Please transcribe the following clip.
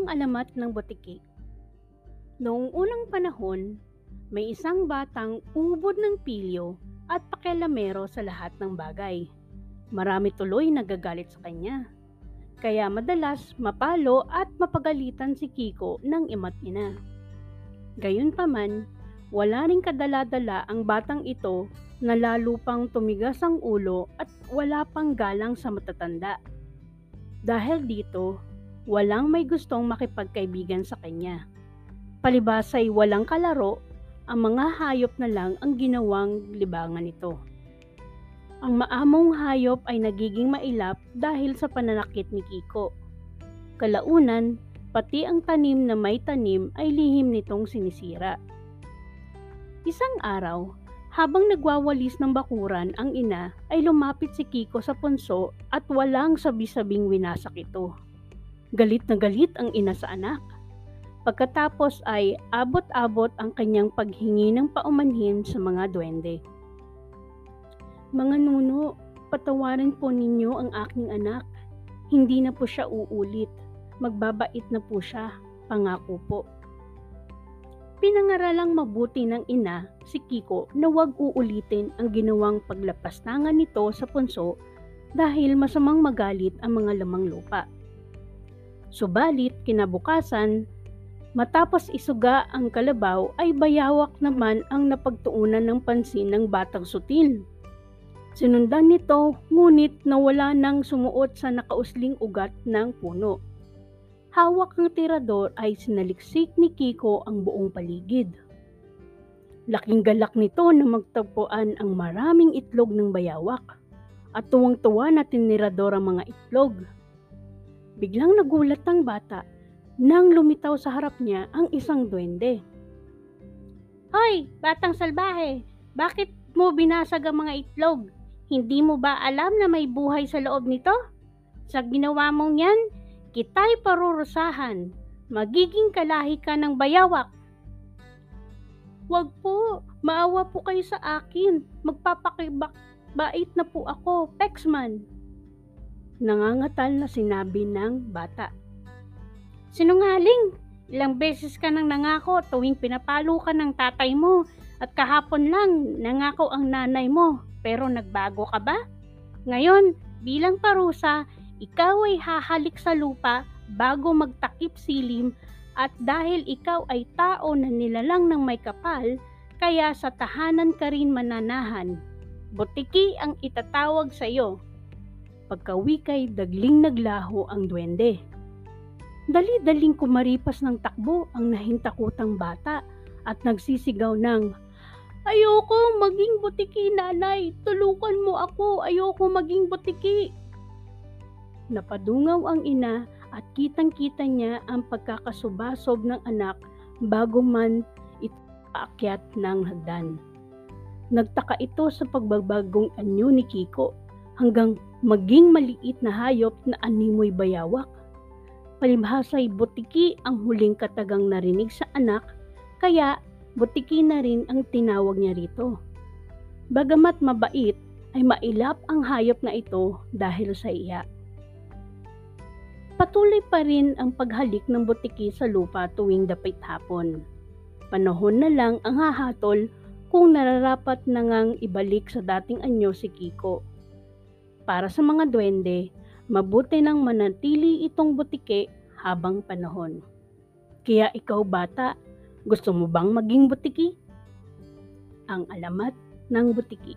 Ang alamat ng butiki. Noong unang panahon, may isang batang ubod ng pilyo at pakialamero sa lahat ng bagay. Marami tuloy nagagalit sa kanya. Kaya madalas mapalo at mapagalitan si Kiko ng imat ina. Gayunpaman, wala ring kadaladala ang batang ito na lalo pang tumigas ang ulo at wala pang galang sa matatanda. Dahil dito, walang may gustong makipagkaibigan sa kanya. Palibas ay walang kalaro, ang mga hayop na lang ang ginawang libangan nito. Ang maamong hayop ay nagiging mailap dahil sa pananakit ni Kiko. Kalaunan, pati ang tanim na may tanim ay lihim nitong sinisira. Isang araw, habang nagwawalis ng bakuran ang ina ay lumapit si Kiko sa punso at walang sabi-sabing winasak ito. Galit na galit ang ina sa anak. Pagkatapos ay abot-abot ang kanyang paghingi ng paumanhin sa mga duwende. Mga nuno, patawarin po ninyo ang aking anak. Hindi na po siya uulit. Magbabait na po siya. Pangako po. Pinangaralang mabuti ng ina si Kiko na huwag uulitin ang ginawang paglapastangan nito sa punso dahil masamang magalit ang mga lamang lupa. Subalit kinabukasan, matapos isuga ang kalabaw ay bayawak naman ang napagtuunan ng pansin ng batang sutil. Sinundan nito ngunit nawala nang sumuot sa nakausling ugat ng puno. Hawak ng tirador ay sinaliksik ni Kiko ang buong paligid. Laking galak nito na magtagpuan ang maraming itlog ng bayawak at tuwang-tuwa na tinirador ang mga itlog. Biglang nagulat ang bata nang lumitaw sa harap niya ang isang duwende. Hoy, batang salbahe, bakit mo binasag ang mga itlog? Hindi mo ba alam na may buhay sa loob nito? Sa ginawa mong yan, kita'y parurusahan. Magiging kalahi ka ng bayawak. Wag po, maawa po kayo sa akin. Magpapakibait na po ako, Pexman. Nangangatal na sinabi ng bata. Sinungaling, ilang beses ka nang nangako tuwing pinapalo ka ng tatay mo at kahapon lang nangako ang nanay mo pero nagbago ka ba? Ngayon, bilang parusa, ikaw ay hahalik sa lupa bago magtakip silim at dahil ikaw ay tao na nilalang ng may kapal, kaya sa tahanan ka rin mananahan. Butiki ang itatawag sa iyo. Pagkawi kay dagling naglaho ang duwende. Dali-daling kumaripas ng takbo ang nahintakutang bata at nagsisigaw ng Ayoko maging butiki, nanay. Tulungan mo ako. Ayoko maging butiki. Napadungaw ang ina at kitang-kita niya ang pagkakasubasob ng anak bago man ito paakyat ng hagdan. Nagtaka ito sa pagbabagong anyo ni Kiko hanggang maging maliit na hayop na animoy bayawak. Palibhasay butiki ang huling katagang narinig sa anak kaya butiki na rin ang tinawag niya rito. Bagamat mabait ay mailap ang hayop na ito dahil sa iya. Patuloy pa rin ang paghalik ng butiki sa lupa tuwing dapit hapon. Panahon na lang ang hahatol kung nararapat na ngang ibalik sa dating anyo si Kiko. Para sa mga duwende, mabuti nang manatili itong butiki habang panahon. Kaya ikaw bata, gusto mo bang maging butiki? Ang alamat ng butiki.